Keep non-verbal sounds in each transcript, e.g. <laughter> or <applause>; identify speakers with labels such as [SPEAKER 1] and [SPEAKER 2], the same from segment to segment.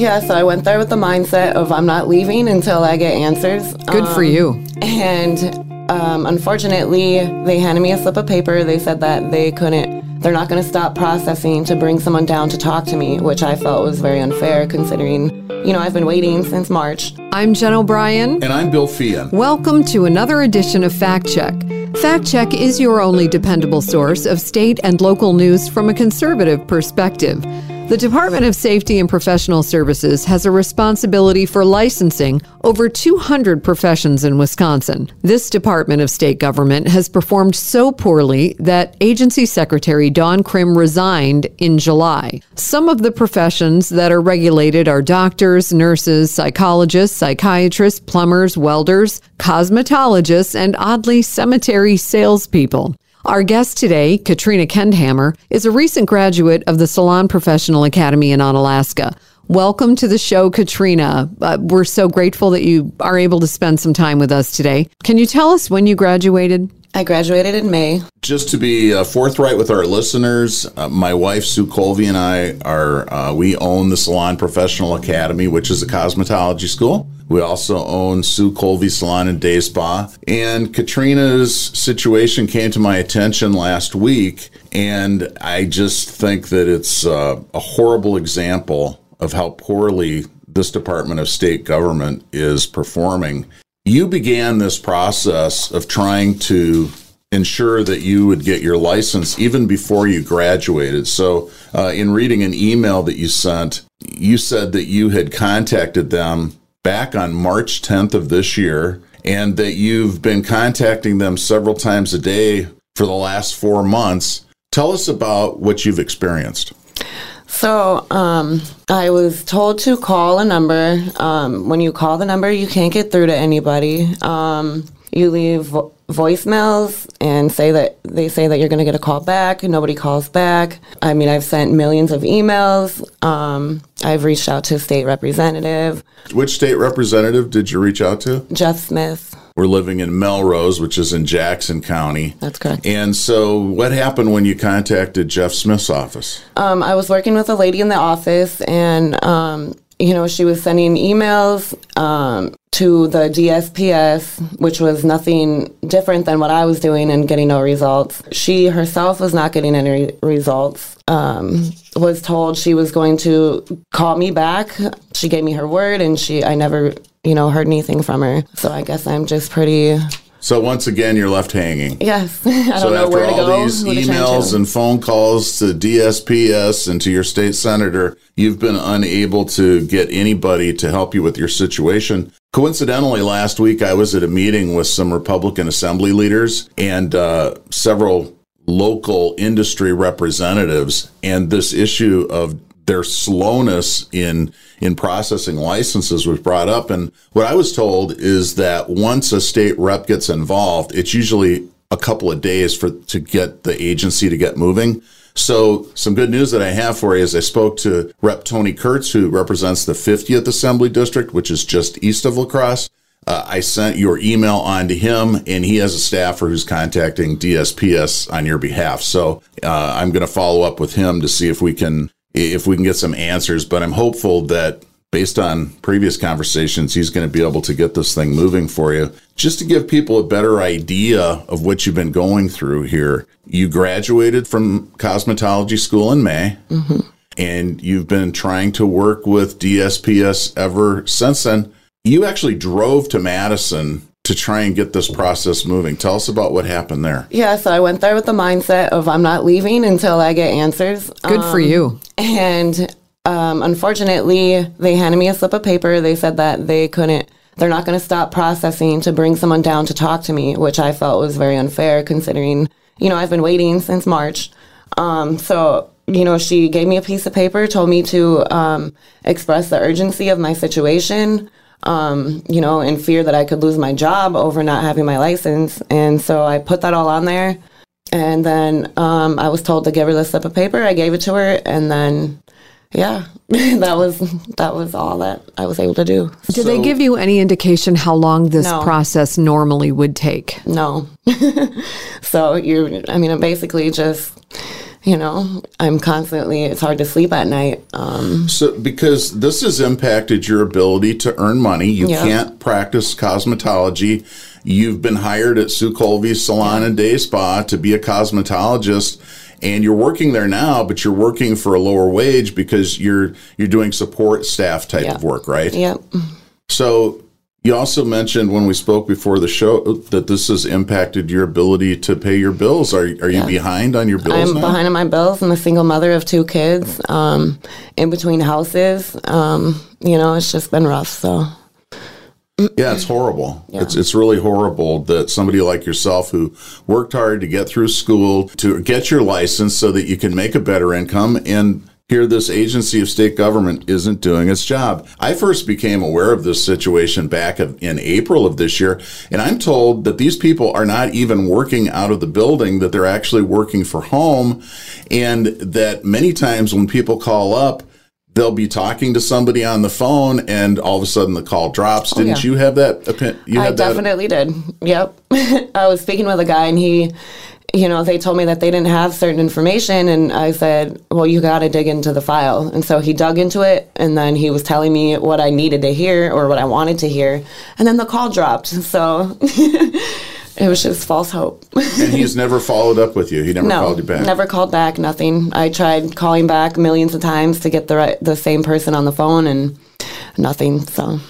[SPEAKER 1] Yeah, so I went there with the mindset of I'm not leaving until I get answers.
[SPEAKER 2] Good for
[SPEAKER 1] Um,
[SPEAKER 2] you.
[SPEAKER 1] And um, unfortunately, they handed me a slip of paper. They said that they couldn't, they're not going to stop processing to bring someone down to talk to me, which I felt was very unfair considering, you know, I've been waiting since March.
[SPEAKER 2] I'm Jen O'Brien.
[SPEAKER 3] And I'm Bill Feehan.
[SPEAKER 2] Welcome to another edition of Fact Check. Fact Check is your only dependable source of state and local news from a conservative perspective. The Department of Safety and Professional Services has a responsibility for licensing over 200 professions in Wisconsin. This Department of State Government has performed so poorly that Agency Secretary Dawn Crim resigned in July. Some of the professions that are regulated are doctors, nurses, psychologists, psychiatrists, plumbers, welders, cosmetologists, and oddly, cemetery salespeople. Our guest today, Katrina Kendhammer, is a recent graduate of the Salon Professional Academy in Onalaska. Welcome to the show, Katrina. Uh, we're so grateful that you are able to spend some time with us today. Can you tell us when you graduated?
[SPEAKER 1] I graduated in May.
[SPEAKER 3] Just to be uh, forthright with our listeners, uh, my wife Sue Colby and I are uh, we own the Salon Professional Academy, which is a cosmetology school. We also own Sue Colby Salon and Day Spa. And Katrina's situation came to my attention last week, and I just think that it's uh, a horrible example of how poorly this Department of State government is performing. You began this process of trying to ensure that you would get your license even before you graduated. So, uh, in reading an email that you sent, you said that you had contacted them back on March 10th of this year and that you've been contacting them several times a day for the last four months. Tell us about what you've experienced.
[SPEAKER 1] So um, I was told to call a number. Um, when you call the number, you can't get through to anybody. Um, you leave vo- voicemails and say that they say that you're going to get a call back, and nobody calls back. I mean, I've sent millions of emails. Um, I've reached out to state representative
[SPEAKER 3] Which state representative did you reach out to?
[SPEAKER 1] Jeff Smith.
[SPEAKER 3] We're living in Melrose, which is in Jackson County.
[SPEAKER 1] That's correct.
[SPEAKER 3] And so, what happened when you contacted Jeff Smith's office?
[SPEAKER 1] Um, I was working with a lady in the office, and um, you know, she was sending emails um, to the DSPS, which was nothing different than what I was doing and getting no results. She herself was not getting any results. Um, was told she was going to call me back. She gave me her word, and she I never, you know, heard anything from her. So I guess I'm just pretty.
[SPEAKER 3] So, once again, you're left hanging.
[SPEAKER 1] Yes, <laughs> I don't
[SPEAKER 3] So,
[SPEAKER 1] know
[SPEAKER 3] after
[SPEAKER 1] where to
[SPEAKER 3] all
[SPEAKER 1] go.
[SPEAKER 3] these
[SPEAKER 1] who to turn
[SPEAKER 3] emails and phone calls to DSPS and to your state senator, you've been unable to get anybody to help you with your situation. Coincidentally, last week I was at a meeting with some Republican Assembly leaders and uh, several local industry representatives, and this issue of their slowness in in processing licenses was brought up. And what I was told is that once a state rep gets involved, it's usually a couple of days for to get the agency to get moving. So some good news that I have for you is I spoke to Rep Tony Kurtz, who represents the 50th Assembly District, which is just east of La Crosse. Uh, I sent your email on to him, and he has a staffer who's contacting DSPS on your behalf. So uh, I'm going to follow up with him to see if we can if we can get some answers. But I'm hopeful that based on previous conversations, he's going to be able to get this thing moving for you. Just to give people a better idea of what you've been going through here, you graduated from cosmetology school in May. Mm-hmm. And you've been trying to work with DSPS ever since then. You actually drove to Madison to try and get this process moving. Tell us about what happened there.
[SPEAKER 1] Yeah, so I went there with the mindset of I'm not leaving until I get answers.
[SPEAKER 2] Good for
[SPEAKER 1] Um,
[SPEAKER 2] you.
[SPEAKER 1] And um, unfortunately, they handed me a slip of paper. They said that they couldn't, they're not going to stop processing to bring someone down to talk to me, which I felt was very unfair considering, you know, I've been waiting since March. Um, so, you know, she gave me a piece of paper, told me to um, express the urgency of my situation. Um, you know, in fear that I could lose my job over not having my license. And so I put that all on there. And then um, I was told to give her the slip of paper. I gave it to her, and then yeah, <laughs> that was that was all that I was able to do.
[SPEAKER 2] Did they give you any indication how long this
[SPEAKER 1] No.
[SPEAKER 2] process normally would take?
[SPEAKER 1] No, <laughs> so you're. I mean, I'm basically just you know, I'm constantly, it's hard to sleep at night. Um,
[SPEAKER 3] So, because this has impacted your ability to earn money, you
[SPEAKER 1] Yeah.
[SPEAKER 3] can't practice cosmetology. You've been hired at Sue Colby's Salon and Day Spa to be a cosmetologist, and you're working there now, but you're working for a lower wage because you're you're doing support staff type
[SPEAKER 1] Yeah.
[SPEAKER 3] of work, right?
[SPEAKER 1] yep.
[SPEAKER 3] So, you also mentioned when we spoke before the show that this has impacted your ability to pay your bills. Are are you behind on your bills
[SPEAKER 1] I'm
[SPEAKER 3] now?
[SPEAKER 1] behind on my bills. I'm a single mother of two kids, um, in between houses. Um, you know, it's just been rough. So,
[SPEAKER 3] Yeah, it's horrible. It's it's really horrible that somebody like yourself who worked hard to get through school to get your license so that you can make a better income and here this agency of state government isn't doing its job. I first became aware of this situation back in April of this year and I'm told that these people are not even working out of the building that they're actually working for home and that many times when people call up they'll be talking to somebody on the phone and all of a sudden the call drops. Oh, Didn't
[SPEAKER 1] yeah.
[SPEAKER 3] you have that? You
[SPEAKER 1] I
[SPEAKER 3] had that?
[SPEAKER 1] definitely did. Yep. <laughs> I was speaking with a guy and he, you know, they told me that they didn't have certain information. And I said, well, you got to dig into the file. And so he dug into it and then he was telling me what I needed to hear or what I wanted to hear. And then the call dropped. So <laughs> it was just false hope.
[SPEAKER 3] and he's never followed up with you. He never
[SPEAKER 1] no,
[SPEAKER 3] called you back.
[SPEAKER 1] never called back, nothing. I tried calling back millions of times to get the right, the same person on the phone and nothing. So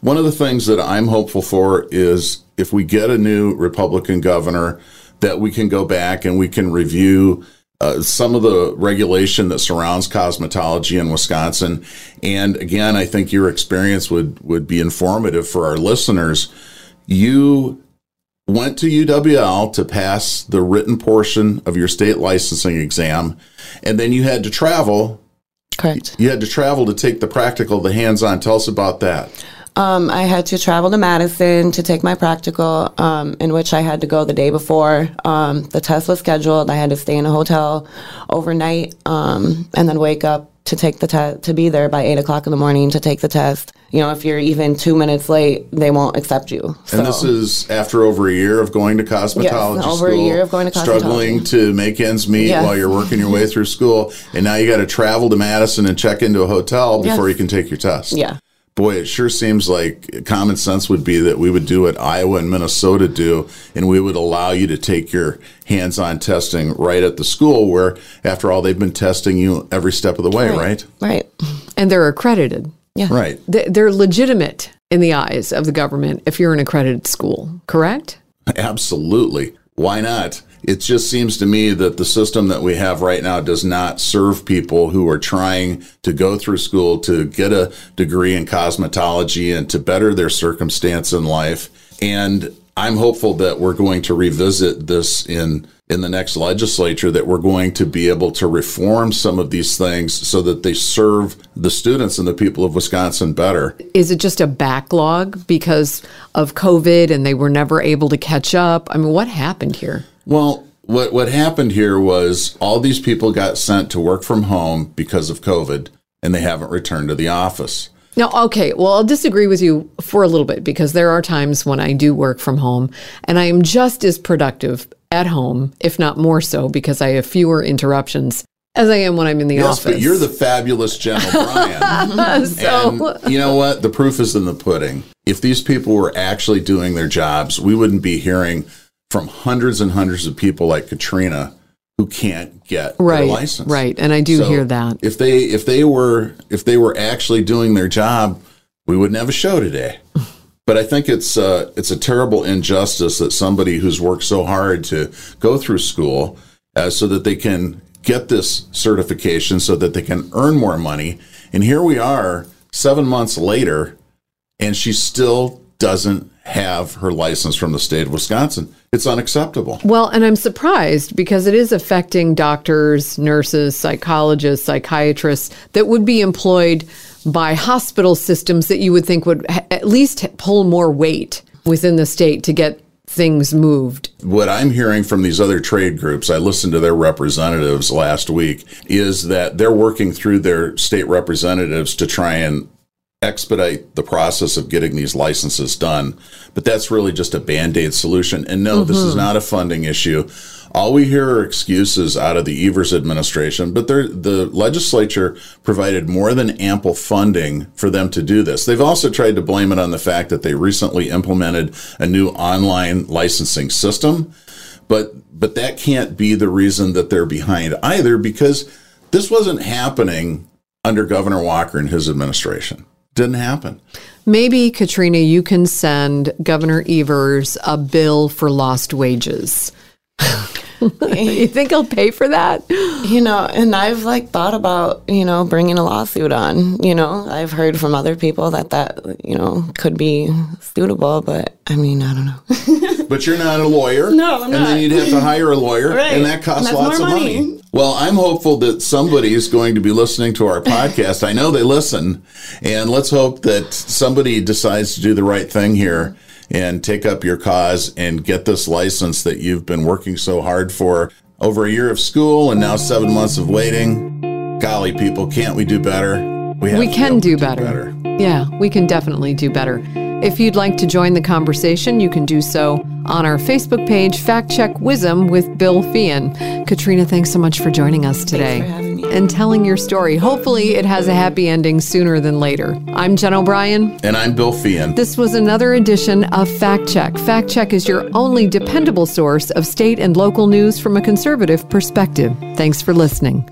[SPEAKER 3] One of the things that I'm hopeful for is if we get a new Republican governor, that we can go back and we can review uh, some of the regulation that surrounds cosmetology in Wisconsin. And again, I think your experience would would be informative for our listeners. You went to UWL to pass the written portion of your state licensing exam, and then you had to travel.
[SPEAKER 1] correct.
[SPEAKER 3] You had to travel to take the practical, the hands-on. Tell us about that.
[SPEAKER 1] Um, I had to travel to Madison to take my practical, um, in which I had to go the day before. Um, the test was scheduled. I had to stay in a hotel overnight, um, and then wake up to take the test, to be there by eight o'clock in the morning to take the test. You know, if you're even two minutes late, they won't accept you.
[SPEAKER 3] And this is after over a year of going to cosmetology
[SPEAKER 1] Yes, over a year of going to
[SPEAKER 3] struggling to make ends meet
[SPEAKER 1] Yes.
[SPEAKER 3] while you're working your way through school, and now you got to travel to Madison and check into a hotel before
[SPEAKER 1] Yes.
[SPEAKER 3] you can take your test.
[SPEAKER 1] yeah.
[SPEAKER 3] Boy, it sure seems like common sense would be that we would do what Iowa and Minnesota do, and we would allow you to take your hands-on testing right at the school, where after all, they've been testing you every step of the way, right?
[SPEAKER 1] Right.
[SPEAKER 2] And they're accredited. Yeah.
[SPEAKER 3] Right.
[SPEAKER 2] They- They're legitimate in the eyes of the government if you're an accredited school, correct?
[SPEAKER 3] Absolutely. Why not? It just seems to me that the system that we have right now does not serve people who are trying to go through school to get a degree in cosmetology and to better their circumstance in life. And I'm hopeful that we're going to revisit this in in the next legislature that we're going to be able to reform some of these things so that they serve the students and the people of Wisconsin better.
[SPEAKER 2] Is it just a backlog because of COVID and they were never able to catch up? I mean, what happened here?
[SPEAKER 3] Well, what what happened here was all these people got sent to work from home because of COVID, and they haven't returned to the office.
[SPEAKER 2] No, okay. Well, I'll disagree with you for a little bit because there are times when I do work from home and I am just as productive at home, if not more so, because I have fewer interruptions as I am when I'm in the
[SPEAKER 3] Yes,
[SPEAKER 2] office.
[SPEAKER 3] but you're the fabulous Jen O'Brien. <laughs>
[SPEAKER 2] so,
[SPEAKER 3] and you know what? The proof is in the pudding. If these people were actually doing their jobs, we wouldn't be hearing from hundreds and hundreds of people like Katrina who can't get
[SPEAKER 2] right,
[SPEAKER 3] their license.
[SPEAKER 2] right, and I do
[SPEAKER 3] So
[SPEAKER 2] hear that.
[SPEAKER 3] If they if they were if they were actually doing their job, we wouldn't have a show today. <laughs> But I think it's uh, it's a terrible injustice that somebody who's worked so hard to go through school uh, so that they can get this certification, so that they can earn more money, and here we are seven months later, and she still doesn't have her license from the state of Wisconsin. It's unacceptable.
[SPEAKER 2] Well, and I'm surprised because it is affecting doctors, nurses, psychologists, psychiatrists that would be employed by hospital systems that you would think would ha- at least pull more weight within the state to get things moved.
[SPEAKER 3] what I'm hearing from these other trade groups, I listened to their representatives last week, is that they're working through their state representatives to try and expedite the process of getting these licenses done. But that's really just a band aid solution. And no, this is mm-hmm. not a funding issue. All we hear are excuses out of the Evers administration, but the legislature provided more than ample funding for them to do this. They've also tried to blame it on the fact that they recently implemented a new online licensing system, but but that can't be the reason that they're behind either because this wasn't happening under Governor Walker and his administration. Didn't happen.
[SPEAKER 2] Maybe, Katrina, you can send Governor Evers a bill for lost wages. <laughs> <laughs> you think he'll pay for that?
[SPEAKER 1] You know, and I've like thought about, you know, bringing a lawsuit on. You know, I've heard from other people that that, you know, could be suitable, but I mean, I don't know. <laughs>
[SPEAKER 3] but you're not a lawyer.
[SPEAKER 1] No, I'm
[SPEAKER 3] and
[SPEAKER 1] not.
[SPEAKER 3] And then you'd have to hire a lawyer,
[SPEAKER 1] right.
[SPEAKER 3] and that costs
[SPEAKER 1] and
[SPEAKER 3] lots of money. money. Well, I'm hopeful that somebody is going to be listening to our podcast. I know they listen, and let's hope that somebody decides to do the right thing here and take up your cause and get this license that you've been working so hard for over a year of school and now seven months of waiting. Golly, people, can't we do better?
[SPEAKER 2] We, we can do, do better. better. Yeah, we can definitely do better. If you'd like to join the conversation, you can do so on our Facebook page, Fact Check WIZM with Bill Feehan. Katrina, thanks so much for joining us today and telling your story. Hopefully, it has a happy ending sooner than later. I'm Jen O'Brien.
[SPEAKER 3] And I'm Bill Feehan.
[SPEAKER 2] This was another edition of Fact Check. Fact Check is your only dependable source of state and local news from a conservative perspective. Thanks for listening.